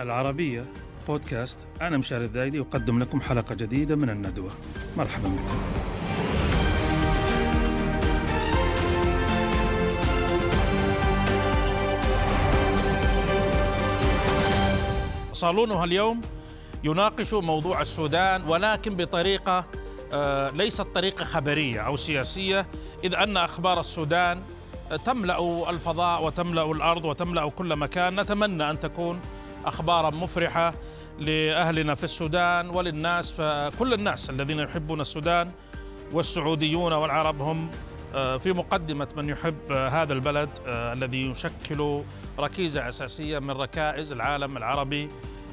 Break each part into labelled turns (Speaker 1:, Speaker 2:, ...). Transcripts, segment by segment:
Speaker 1: العربية بودكاست. أنا مشاري الذايدي أقدم لكم حلقة جديدة من الندوة. مرحبا بكم. صالونها اليوم يناقش موضوع السودان ولكن بطريقة آه، ليست طريقة خبرية أو سياسية إذ أن أخبار السودان تملأ الفضاء وتملأ الأرض وتملأ كل مكان. نتمنى أن تكون أخبارا مفرحة لأهلنا في السودان وللناس فكل الناس الذين يحبون السودان والسعوديون والعرب هم آه، في مقدمة من يحب هذا البلد آه، الذي يشكل ركيزة أساسية من ركائز العالم العربي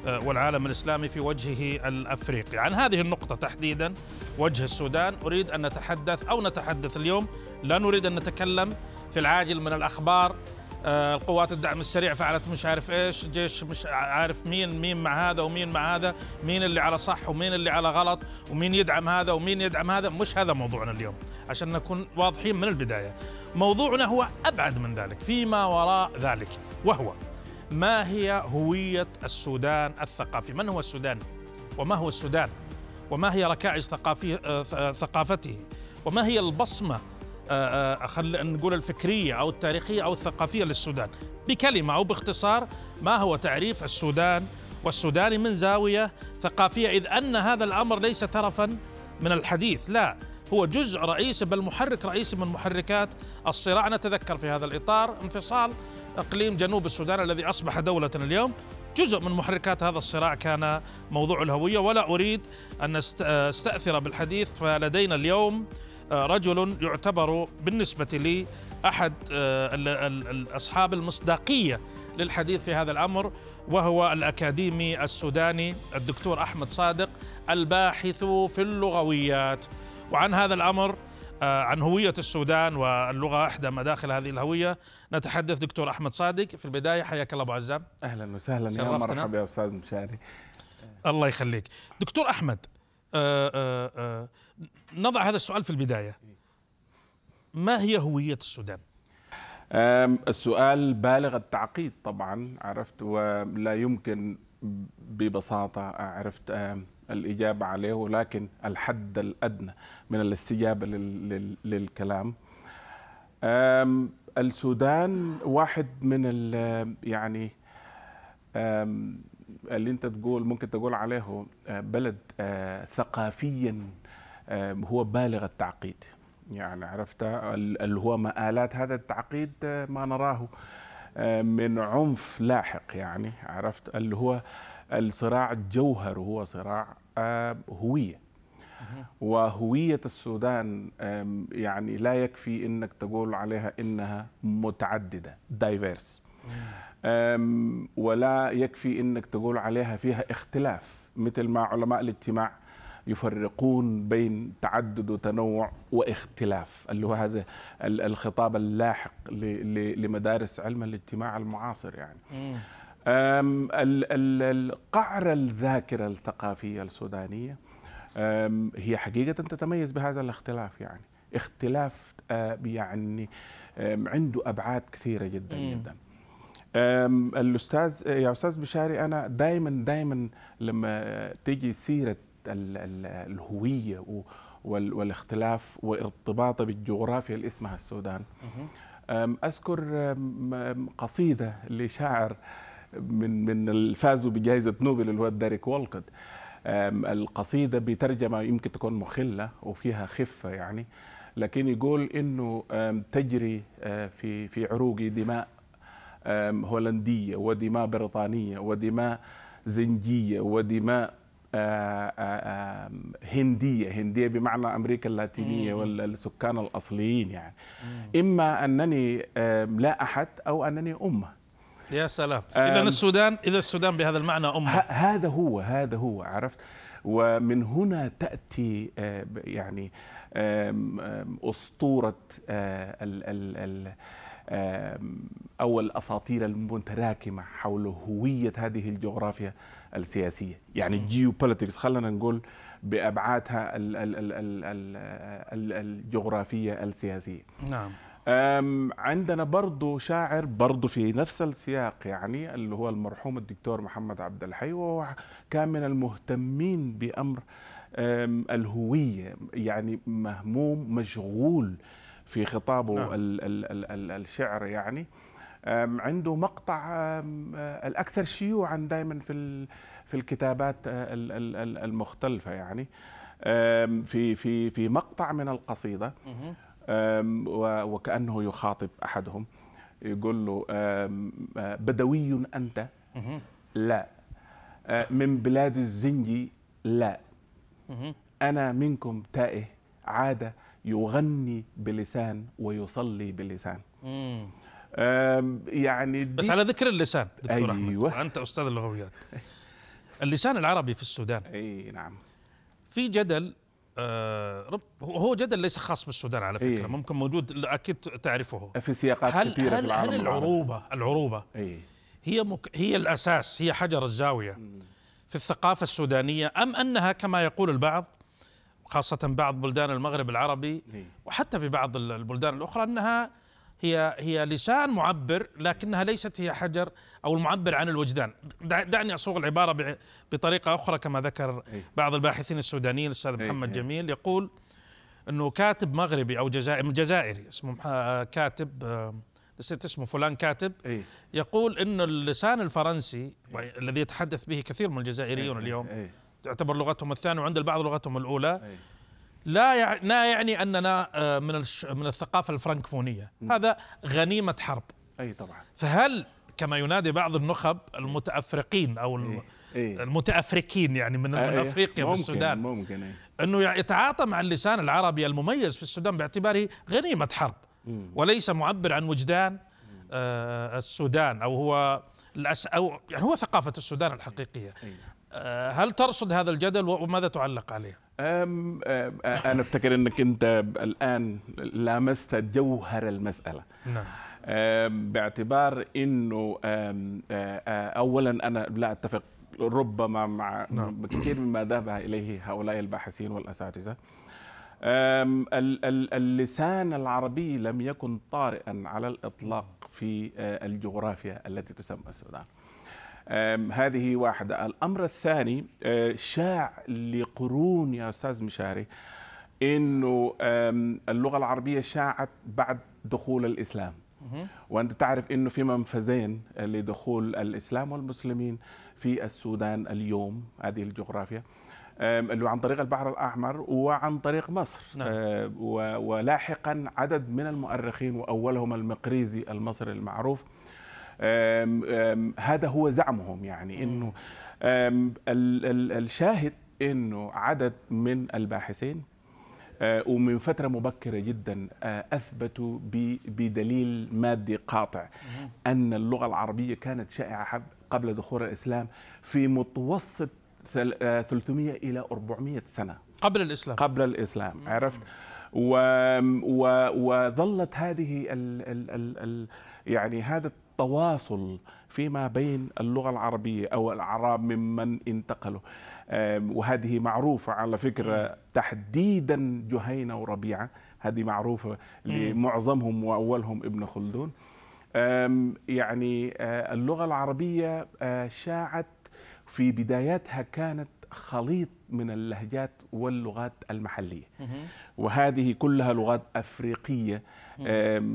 Speaker 1: آه، والعالم الإسلامي في وجهه الأفريقي. عن هذه النقطة تحديدا وجه السودان أريد أن نتحدث أو نتحدث اليوم لا نريد أن نتكلم في العاجل من الأخبار آه، القوات الدعم السريع فعلت مش عارف إيش جيش مش عارف مين مين مع هذا ومين مع هذا مين اللي على صح ومين اللي على غلط ومين يدعم هذا ومين يدعم هذا مش هذا موضوعنا اليوم عشان نكون واضحين من البداية. موضوعنا هو أبعد من ذلك فيما وراء ذلك وهو ما هي هوية السودان الثقافي؟ من هو السوداني وما هو السودان؟ وما هي ركائز ثقافيه آه، ثقافته؟ وما هي البصمة آه، آه، خل نقول الفكرية أو التاريخية أو الثقافية للسودان. بكلمة أو باختصار ما هو تعريف السودان؟ والسوداني من زاوية ثقافية إذ أن هذا الأمر ليس ترفا من الحديث لا. هو جزء رئيسي بل محرك رئيسي من محركات الصراع. نتذكر في هذا الإطار انفصال إقليم جنوب السودان الذي أصبح دولة اليوم. جزء من محركات هذا الصراع كان موضوع الهوية. ولا أريد أن أستأثر بالحديث فلدينا اليوم آه، رجل يعتبر بالنسبة لي أحد آه، أصحاب المصداقية للحديث في هذا الأمر وهو الأكاديمي السوداني الدكتور أحمد صادق الباحث في اللغويات. وعن هذا الأمر آه، عن هوية السودان واللغة إحدى مداخل هذه الهوية نتحدث دكتور أحمد صادق في البداية. حياك الله أبو عزام.
Speaker 2: أهلا وسهلا. يا مرحبا يا أستاذ مشاري.
Speaker 1: الله يخليك. دكتور أحمد نضع هذا السؤال في البداية. ما هي هوية السودان؟
Speaker 2: السؤال بالغ التعقيد طبعا عرفت ولا يمكن ببساطة عرفت الإجابة عليه ولكن الحد الأدنى من الاستجابة للكلام. السودان واحد من يعني اللي انت تقول ممكن تقول عليه بلد آه، ثقافيا هو بالغ التعقيد. يعني عرفت؟ اللي هو مآلات هذا التعقيد آه، ما نراه آه، من عنف لاحق يعني عرفت؟ اللي هو الصراع الجوهر هو صراع آه، هوية. وهوية السودان يعني لا يكفي إنك تقول عليها إنها متعددة دايفيرس ولا يكفي إنك تقول عليها فيها اختلاف مثل ما علماء الاجتماع يفرقون بين تعدد وتنوع واختلاف اللي هو هذا الخطاب اللاحق لمدارس علم الاجتماع المعاصر يعني. قعر الذاكرة الثقافية السودانية هي حقيقة تتميز بهذا الاختلاف يعني. اختلاف يعني عنده أبعاد كثيرة جدا جدا. الأستاذ يا أستاذ بشاري أنا دائما دائما لما تيجي سيرة الهوية والاختلاف وارتباطه بالجغرافيا اللي اسمها السودان أذكر قصيدة لشاعر من من الفازوا بجائزة نوبل اللي هو ديريك وولكوت. القصيدة بترجمة يمكن تكون مخلة وفيها خفة يعني لكن يقول إنه تجري في في عروقي دماء هولندية ودماء بريطانية ودماء زنجية ودماء هندية. هندية بمعنى أمريكا اللاتينية والسكان الأصليين يعني. إما أنني لا أحد أو أنني أمة.
Speaker 1: يا سلام. إذا السودان إذا السودان بهذا المعنى أمة.
Speaker 2: هذا هو هذا هو عرفت؟ ومن هنا تأتي يعني أسطورة ال ال ال أو الأساطير المتراكمة حول هوية هذه الجغرافيا السياسية. يعني الجيوبوليتكس خلينا نقول بأبعادها الجغرافية السياسية.
Speaker 1: نعم.
Speaker 2: عندنا برضو شاعر برضو في نفس السياق يعني اللي هو المرحوم الدكتور محمد عبد الحي وهو كان من المهتمين بأمر الهوية يعني مهموم مشغول في خطابه نعم. ال ال ال ال الشعر يعني. عنده مقطع الأكثر شيوعا دائما في في الكتابات المختلفة يعني. في في في مقطع من القصيدة. وكأنه يخاطب أحدهم. يقول له بدوي أنت؟ لا. من بلاد الزنجي؟ لا. أنا منكم تائه عاد يغني بلسان ويصلي بلسان.
Speaker 1: يعني بس على ذكر اللسان دكتور أيوة. أحمد أنت أستاذ اللغويات اللسان العربي في السودان.
Speaker 2: أي نعم.
Speaker 1: في جدل آه هو جدل ليس خاص بالسودان على فكرة إيه؟ ممكن موجود أكيد تعرفه.
Speaker 2: في سياقات
Speaker 1: هل
Speaker 2: كثيرة
Speaker 1: هل, في العالم هل العروبة العروبة إيه؟ هي مك هي الأساس هي حجر الزاوية في الثقافة السودانية أم أنها كما يقول البعض خاصة بعض بلدان المغرب العربي إيه؟ وحتى في بعض البلدان الأخرى أنها هي هي لسان معبر لكنها ليست هي حجر أو المعبر عن الوجدان. دعني اصوغ العبارة بطريقة أخرى كما ذكر بعض الباحثين السودانيين الأستاذ محمد جميل يقول أنه كاتب مغربي أو جزائري جزائري اسمه كاتب آه، نسيت اسمه فلان كاتب يقول إنه اللسان الفرنسي الذي يتحدث به كثير من الجزائريون اليوم تعتبر لغتهم الثانية وعند البعض لغتهم الأولى لا لا يعني أننا آه، من من الثقافة الفرنكفونية هذا غنيمة حرب
Speaker 2: أي طبعا
Speaker 1: فهل كما ينادي بعض النخب المتأفرقين أو. إيه. المتأفركين يعني من. من افريقيا
Speaker 2: ممكن
Speaker 1: والسودان
Speaker 2: ممكن.
Speaker 1: إنه يتعاطى مع اللسان العربي المميز في السودان باعتباره غنيمة حرب مم. وليس معبر عن وجدان آه السودان أو هو الأس أو يعني هو ثقافة السودان الحقيقية. آه هل ترصد هذا الجدل وماذا تعلق عليه؟
Speaker 2: أم أم أنا أفتكر إنك أنت الآن لامست جوهر المسألة نعم باعتبار إنه اولا أنا لا أتفق ربما مع نعم. كثير مما ذهب إليه هؤلاء الباحثين والأساتذة اللسان العربي لم يكن طارئا على الإطلاق في الجغرافيا التي تسمى السودان هذه واحدة. الأمر الثاني شاع لقرون يا أستاذ مشاري أنه اللغة العربية شاعت بعد دخول الإسلام. وأنت تعرف أنه في منفذين لدخول الإسلام والمسلمين في السودان اليوم هذه الجغرافيا. اللي عن طريق البحر الأحمر وعن طريق مصر. نعم. ولاحقا عدد من المؤرخين وأولهم المقريزي المصري المعروف. هذا هو زعمهم يعني إنه الشاهد إنه عدد من الباحثين آه، ومن فترة مبكرة جدا آه، أثبتوا بدليل مادي قاطع أن اللغة العربية كانت شائعة قبل دخول الإسلام في متوسط 300 آه، إلى 400 سنة.
Speaker 1: قبل الإسلام.
Speaker 2: قبل الإسلام عرفت؟ و و وظلت هذه ال ال ال ال يعني هذا التواصل فيما بين اللغة العربية أو الأعراب ممن انتقلوا. وهذه معروفة على فكرة تحديدا جهينة وربيعة. هذه معروفة لمعظمهم وأولهم ابن خلدون. يعني آه، اللغة العربية آه، شاعت في بداياتها كانت خليط من اللهجات واللغات المحلية. وهذه كلها لغات أفريقية.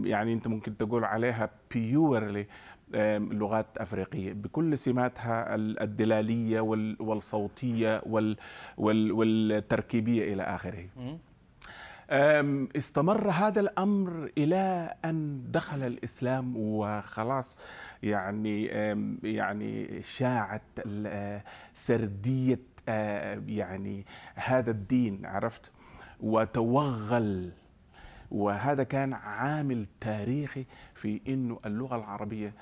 Speaker 2: يعني أنت ممكن تقول عليها بيورلي لغات أفريقية. بكل سماتها الدلالية والصوتية والتركيبية إلى آخره. استمر هذا الأمر إلى أن دخل الإسلام وخلاص يعني يعني شاعت سرديه آه، يعني هذا الدين عرفت؟ وتوغل. وهذا كان عامل تاريخي في إنه اللغة العربية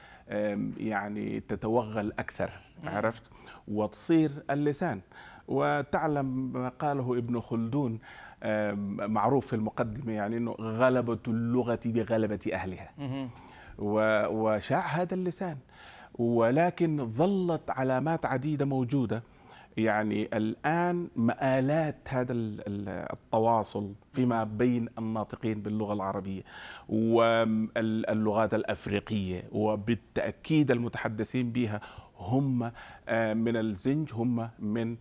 Speaker 2: يعني تتوغل أكثر عرفت؟ وتصير اللسان. وتعلم ما قاله ابن خلدون معروف في المقدمة يعني إنه غلبة اللغة بغلبة أهلها. وشاع هذا اللسان. ولكن ظلت علامات عديدة موجودة. يعني الآن مآلات هذا التواصل فيما بين الناطقين باللغة العربية واللغات الأفريقية وبالتأكيد المتحدثين بها هم آه، من الزنج هم من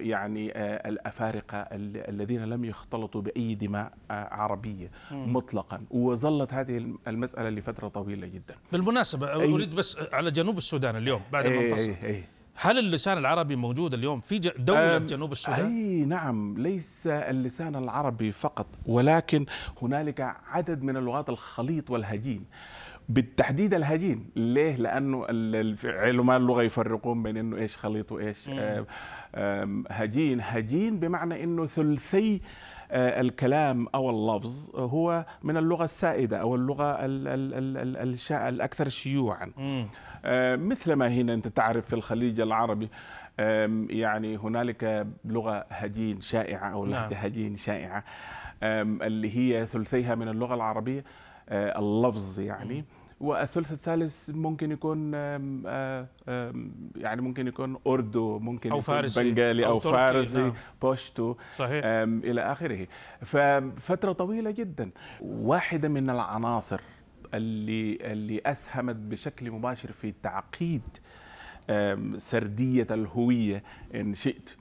Speaker 2: يعني آه، الأفارقة الذين لم يختلطوا بأي دماء آه، عربية مطلقا. وظلت هذه المسألة لفترة طويلة جدا.
Speaker 1: بالمناسبة أريد بس على جنوب السودان اليوم بعد ما انفصل هل اللسان العربي موجود اليوم في دولة جنوب السودان؟
Speaker 2: أي نعم ليس اللسان العربي فقط ولكن هنالك عدد من اللغات الخليط والهجين. بالتحديد الهجين. ليه؟ لأنه علماء اللغة يفرقون بين إنه إيش خليط وإيش هجين. هجين بمعنى إنه ثلثي الكلام أو اللفظ هو من اللغة السائدة أو اللغة ال ال ال الأكثر شيوعا. مثل ما هنا أنت تعرف في الخليج العربي يعني هنالك لغة هجين شائعة أو لهجة نعم. هجين شائعة اللي هي ثلثيها من اللغة العربية آه، اللفظ يعني. والثلث الثالث ممكن يكون يعني ممكن يكون أردو ممكن
Speaker 1: أو
Speaker 2: يكون
Speaker 1: فارسي
Speaker 2: بنغالي أو, أو فارسي نعم. بوشتو
Speaker 1: صحيح.
Speaker 2: إلى آخره. ففتره طويلة جدا. واحدة من العناصر اللي اللي أسهمت بشكل مباشر في تعقيد سردية الهوية إن شئت.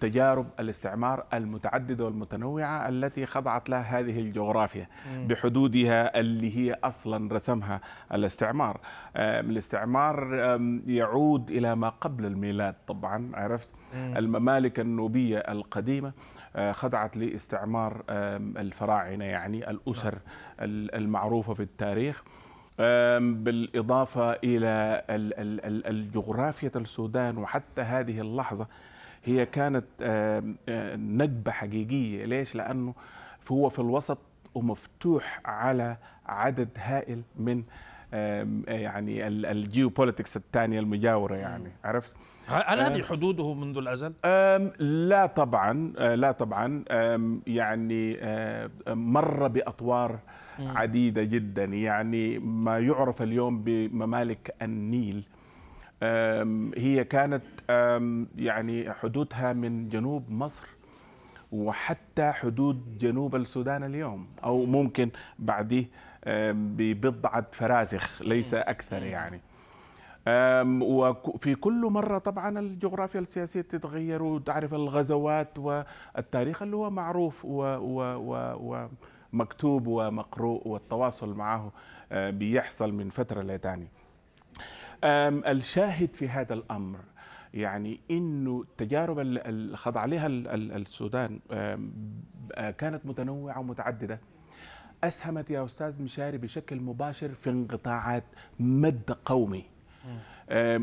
Speaker 2: تجارب الاستعمار المتعددة والمتنوعة التي خضعت لها هذه الجغرافيا بحدودها اللي هي أصلا رسمها الاستعمار. الاستعمار يعود إلى ما قبل الميلاد طبعا عرفت؟ الممالك النوبية القديمة آه، خضعت لاستعمار الفراعنة يعني الأسر المعروفة في التاريخ. بالإضافة إلى الجغرافيا السودان وحتى هذه اللحظة هي كانت نكبة حقيقية. ليش؟ لأنه هو في الوسط ومفتوح على عدد هائل من يعني الجيوبوليتكس الثانية المجاورة يعني. عرفت؟
Speaker 1: هل هذه حدوده منذ الأزل؟
Speaker 2: لا طبعا لا طبعا. يعني مر بأطوار عديدة جدا. يعني ما يعرف اليوم بممالك النيل. هي كانت يعني حدودها من جنوب مصر وحتى حدود جنوب السودان اليوم أو ممكن بعديه ببضعة فراسخ ليس أكثر يعني. وفي كل مرة طبعا الجغرافيا السياسية تتغير وتعرف الغزوات والتاريخ اللي هو معروف ومكتوب ومقروء والتواصل معه بيحصل من فترة لتاني الشاهد في هذا الأمر؟ يعني إنه التجارب اللي خضع عليها السودان كانت متنوعة ومتعددة. أسهمت يا أستاذ مشاري بشكل مباشر في انقطاعات مد قومي.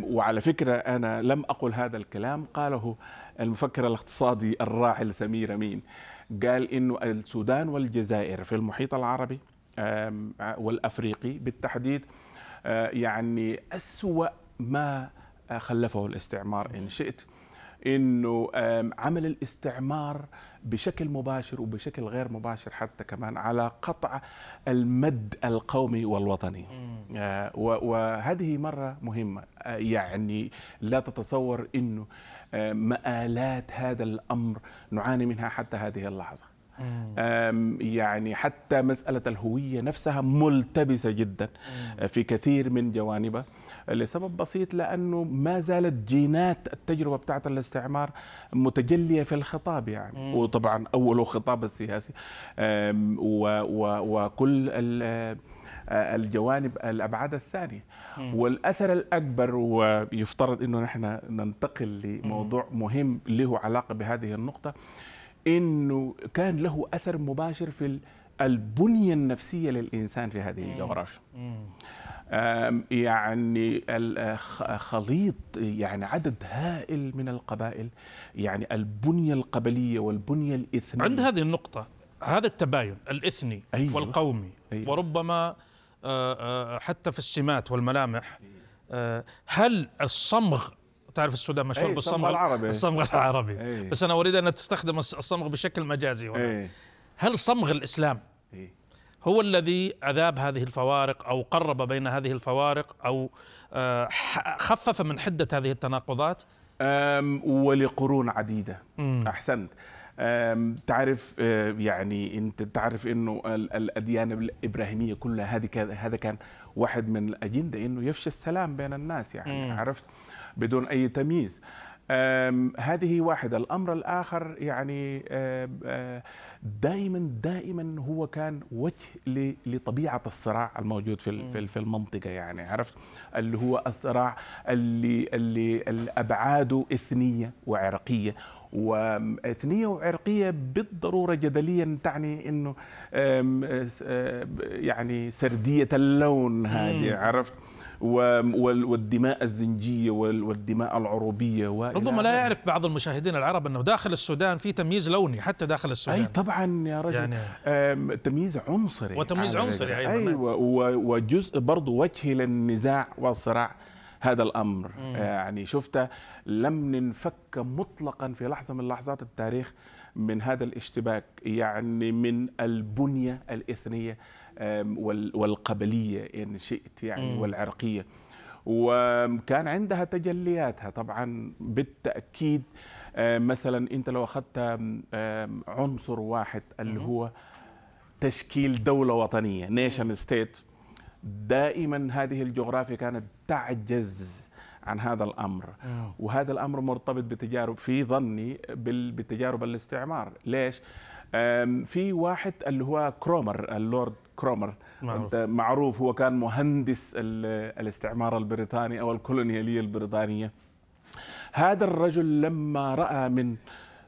Speaker 2: وعلى فكرة أنا لم أقل هذا الكلام قاله المفكر الاقتصادي الراحل سمير أمين. قال إنه السودان والجزائر في المحيط العربي والأفريقي بالتحديد يعني أسوأ ما خلفه الاستعمار إن شئت. إنه عمل الاستعمار بشكل مباشر وبشكل غير مباشر حتى كمان على قطع المد القومي والوطني. آه، وهذه مرة مهمة. آه، يعني لا تتصور إنه مآلات هذا الأمر نعاني منها حتى هذه اللحظة. يعني حتى مسألة الهوية نفسها ملتبسة جدا في كثير من جوانبها. لسبب بسيط لأنه ما زالت جينات التجربة بتاعت الاستعمار متجلية في الخطاب يعني. وطبعا أوله خطاب السياسي. وكل الجوانب الأبعاد الثانية. والأثر الأكبر ويفترض إنه نحن ننتقل لموضوع مهم له علاقة بهذه النقطة. إنه كان له أثر مباشر في البنية النفسية للإنسان في هذه الجغرافيا. يعني خليط يعني عدد هائل من القبائل يعني البنية القبلية والبنية الإثنية.
Speaker 1: عند هذه النقطة هذا التباين الإثني أيوة. والقومي أيوة. وربما آه، آه، حتى في السمات والملامح آه، هل الصمغ تعرف السودان مشهور بالصمغ؟
Speaker 2: العربي.
Speaker 1: الصمغ العربي. أي. بس أنا أريد أن تستخدم الصمغ بشكل مجازي هنا. هل صمغ الإسلام هو الذي أذاب هذه الفوارق أو قرب بين هذه الفوارق أو آه، خفف من حدة هذه التناقضات؟
Speaker 2: ولقرون عديدة. مم. أحسنت. تعرف آه، يعني أنت تعرف إنه الأديان الإبراهيمية كلها هذه هذا كان واحد من الأجندة إنه يفشي السلام بين الناس يعني مم. عرفت؟ بدون أي تمييز. هذه واحدة. الأمر الآخر يعني دائما دائما هو كان وجه لطبيعة الصراع الموجود في في المنطقة يعني عرفت؟ اللي هو الصراع اللي اللي أبعاده إثنية وعرقية. وإثنية وعرقية بالضرورة جدليا تعني إنه يعني سردية اللون هذه عرفت؟ والدماء الزنجية والدماء العروبية
Speaker 1: ربما لا يعرف بعض المشاهدين العرب أنه داخل السودان في تمييز لوني حتى داخل السودان.
Speaker 2: أي طبعا يا رجل. يعني تمييز عنصري.
Speaker 1: وتمييز عنصري
Speaker 2: أيضا. أيوه وجزء برضه وجهي للنزاع والصراع هذا الأمر. مم. يعني شفت لم ننفك مطلقا في لحظة من لحظات التاريخ من هذا الاشتباك يعني من البنية الإثنية والقبلية إن شئت يعني مم. والعرقية. وكان عندها تجلياتها طبعا بالتأكيد مثلا أنت لو أخذت عنصر واحد اللي هو تشكيل دولة وطنية nation state دائما هذه الجغرافيا كانت تعجز عن هذا الأمر. وهذا الأمر مرتبط بتجارب في ظني بتجارب الاستعمار. ليش؟ في واحد اللي هو كرومر اللورد كرومر. معروف. معروف هو كان مهندس الاستعمار البريطاني أو الكولونيالية البريطانية. هذا الرجل لما رأى من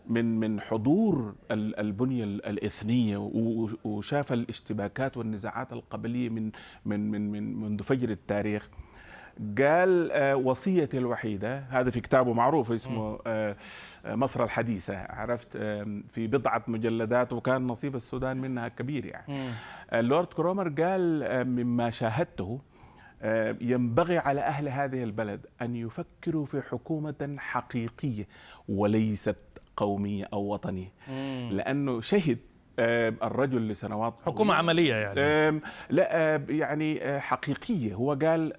Speaker 2: من من حضور البنية الإثنية وشاف الاشتباكات والنزاعات القبلية من من من من منذ فجر التاريخ قال آه، وصيتي الوحيدة هذا في كتابه معروف اسمه آه، آه، مصر الحديثة عرفت؟ في بضعة مجلدات وكان نصيب السودان منها كبير يعني. اللورد كرومر قال مما شاهدته ينبغي على أهل هذه البلد أن يفكروا في حكومة حقيقية وليست قومية أو وطنية. لأنه شهد الرجل لسنوات
Speaker 1: حكومة عملية يعني.
Speaker 2: لا يعني آه، حقيقية. هو قال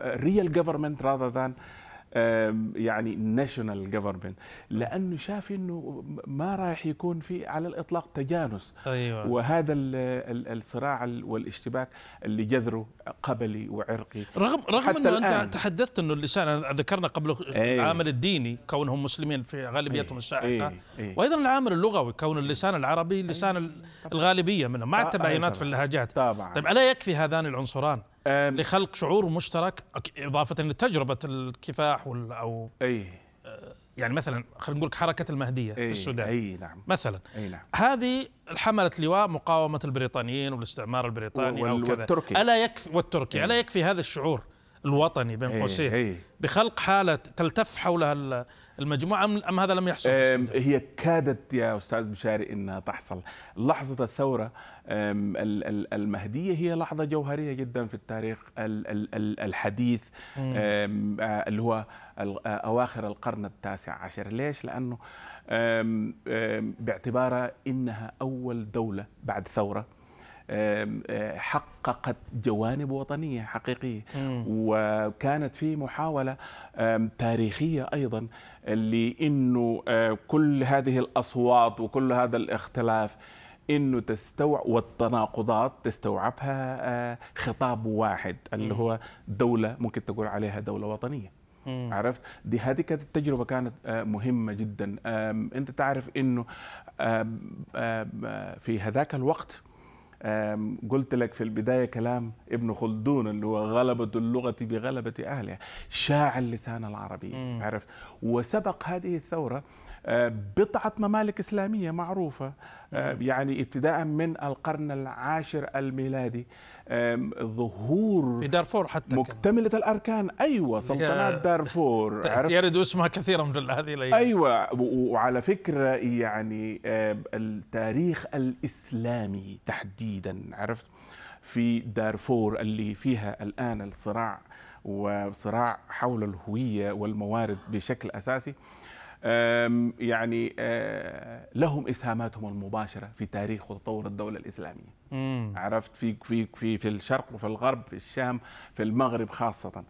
Speaker 2: real government rather than يعني national government لأنه شاف إنه ما راح يكون في على الإطلاق تجانس أيوة. وهذا الصراع والاشتباك اللي جذره قبلي وعرقي
Speaker 1: رغم رغم إنه أنت تحدثت إنه اللسان ذكرنا قبل أيه. العامل الديني كونهم مسلمين في غالبيتهم أيه. الساحقة أيه. أيه. وأيضا العامل اللغوي كون اللسان العربي لسان أيه. الغالبية منهم مع التباينات أيه. في اللهجات
Speaker 2: طبعا
Speaker 1: طيب ألا يكفي هذان العنصران لخلق شعور مشترك إضافة لتجربة الكفاح وال أو
Speaker 2: أي.
Speaker 1: يعني مثلا خلينا نقول حركة المهدية أي في السودان.
Speaker 2: أي نعم.
Speaker 1: مثلا
Speaker 2: أي نعم.
Speaker 1: هذه حملت لواء مقاومة البريطانيين والاستعمار البريطاني
Speaker 2: وال
Speaker 1: أو كذا.
Speaker 2: والتركي.
Speaker 1: ألا يكفي والتركي ألا يكفي هذا الشعور؟ الوطني بين قوسين. بخلق حالة تلتف حولها المجموعة أم هذا لم يحصل
Speaker 2: هي كادت يا أستاذ بشاري أنها تحصل. لحظة الثورة المهدية هي لحظة جوهرية جدا في التاريخ. الحديث آه، اللي هو أواخر القرن التاسع عشر. ليش؟ لأنه باعتبارها إنها أول دولة بعد ثورة. آه، حققت جوانب وطنية حقيقية. وكانت في محاولة تاريخية أيضا لأنه آه، كل هذه الأصوات وكل هذا الاختلاف إنه تستوعب والتناقضات تستوعبها آه، خطاب واحد اللي هو دولة ممكن تقول عليها دولة وطنية. عرفت؟ دي هذه كانت التجربة كانت مهمة جدا. أنت تعرف إنه في هذاك الوقت قلت لك في البداية كلام ابن خلدون اللي هو غلبة اللغة بغلبة أهلها شاع اللسان العربي عرفت؟ وسبق هذه الثورة بضعة ممالك إسلامية معروفة آه، يعني ابتداء من القرن العاشر الميلادي ظهور
Speaker 1: في دارفور حتى
Speaker 2: مكتملة كان. الأركان. أيوة سلطنات دارفور
Speaker 1: يرد اسمها كثيرا من هذه الأيام.
Speaker 2: أيوة وعلى فكرة يعني التاريخ الإسلامي تحديدا عرفت؟ في دارفور اللي فيها الآن الصراع وصراع حول الهوية والموارد بشكل أساسي. يعني آه، لهم إسهاماتهم المباشرة في تاريخ وتطور الدولة الإسلامية. مم. عرفت؟ في في في في الشرق وفي الغرب في الشام في المغرب خاصة.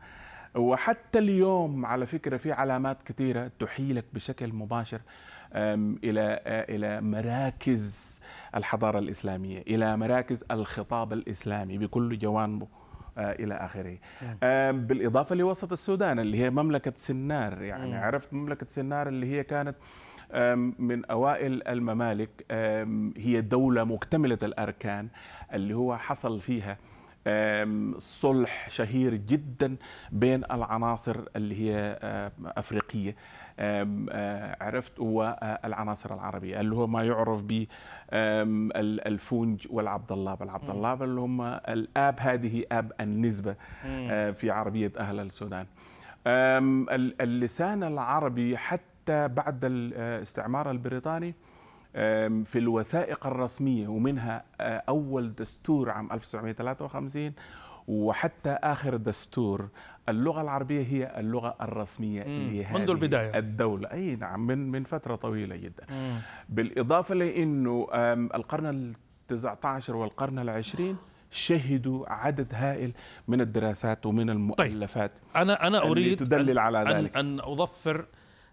Speaker 2: وحتى اليوم على فكرة في علامات كثيرة تحيلك بشكل مباشر إلى إلى مراكز الحضارة الإسلامية إلى مراكز الخطاب الإسلامي بكل جوانبه. آه، إلى آخره. بالإضافة لوسط السودان اللي هي مملكة سنار يعني عرفت مملكة سنار اللي هي كانت من أوائل الممالك هي دولة مكتملة الأركان اللي هو حصل فيها صلح شهير جدا بين العناصر اللي هي أفريقية. آه، عرفت والعناصر العربية اللي هو ما يعرف ب الفونج والعبد الله العبد الله اللي هم الآب هذه آب النسبة آه، في عربية أهل السودان. اللسان العربي حتى بعد الاستعمار البريطاني في الوثائق الرسمية ومنها آه، أول دستور عام 1953 وحتى آخر دستور اللغة العربية هي اللغة الرسمية
Speaker 1: منذ البداية
Speaker 2: الدولة أي نعم من من فترة طويلة جدا مم. بالإضافة لأنه القرن ال 19 والقرن العشرين شهدوا عدد هائل من الدراسات ومن المؤلفات
Speaker 1: طيب. أنا أنا أريد
Speaker 2: تدلل على ذلك
Speaker 1: أن, أن أظفر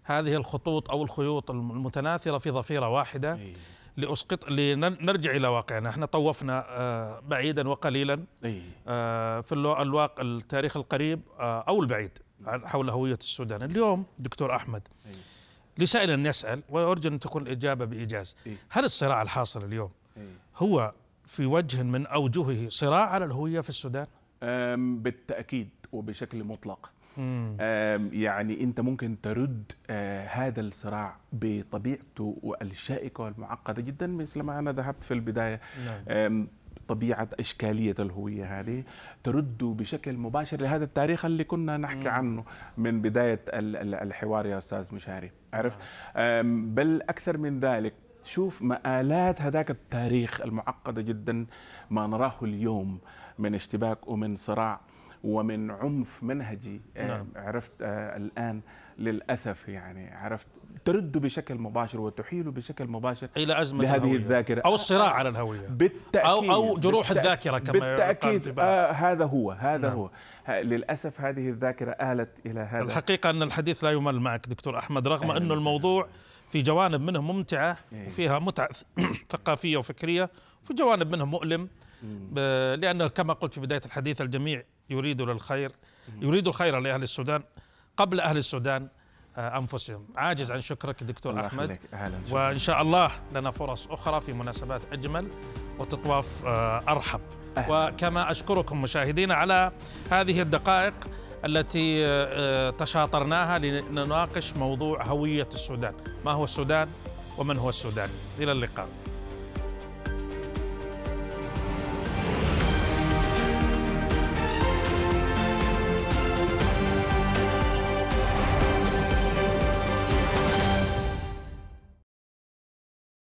Speaker 1: هذه الخطوط أو الخيوط المتناثرة في ضفيرة واحدة أي. لأسقط لنرجع إلى واقعنا. إحنا طوفنا آه، بعيدا وقليلا. آه، في الواقع التاريخ القريب آه، أو البعيد حول هوية السودان. اليوم دكتور أحمد لسائل أن يسأل وأرجو أن تكون الإجابة بإيجاز. هل الصراع الحاصل اليوم هو في وجه من أوجهه صراع على الهوية في السودان؟
Speaker 2: بالتأكيد وبشكل مطلق. يعني انت ممكن ترد آه، هذا الصراع بطبيعته الشائكه والمعقدة جدا مثل ما أنا ذهبت في البداية. نعم. طبيعة إشكالية الهوية هذه. ترد بشكل مباشر لهذا التاريخ اللي كنا نحكي عنه من بداية الحوار يا أستاذ مشاري. عرف نعم. بل أكثر من ذلك شوف مآلات هذاك التاريخ المعقدة جدا ما نراه اليوم من اشتباك ومن صراع. ومن عنف منهجي. آه، نعم. عرفت آه، الآن للأسف يعني عرفت ترد بشكل مباشر وتحيل بشكل مباشر
Speaker 1: إلى أزمة
Speaker 2: لهذه الهوية. الذاكرة.
Speaker 1: أو الصراع على الهوية.
Speaker 2: بالتأكيد
Speaker 1: أو أو جروح بالتأكيد الذاكرة كما
Speaker 2: بالتأكيد آه هذا هو هذا نعم. هو. للأسف هذه الذاكرة آلت إلى هذا.
Speaker 1: الحقيقة أن الحديث لا يمل معك دكتور أحمد رغم انه الموضوع في جوانب منه ممتعة إيه. وفيها متعة ثقافية وفكرية وفي جوانب منه مؤلم. لأنه كما قلت في بداية الحديث الجميع يريد للخير يريد الخير لأهل السودان قبل أهل السودان آه، أنفسهم. عاجز عن شكرك دكتور أحمد. وإن شاء الله لنا فرص أخرى في مناسبات أجمل وتطواف آه، أرحب. وكما أشكركم مشاهدينا على هذه الدقائق التي آه، تشاطرناها لنناقش موضوع هوية السودان. ما هو السودان ومن هو السوداني؟ إلى اللقاء.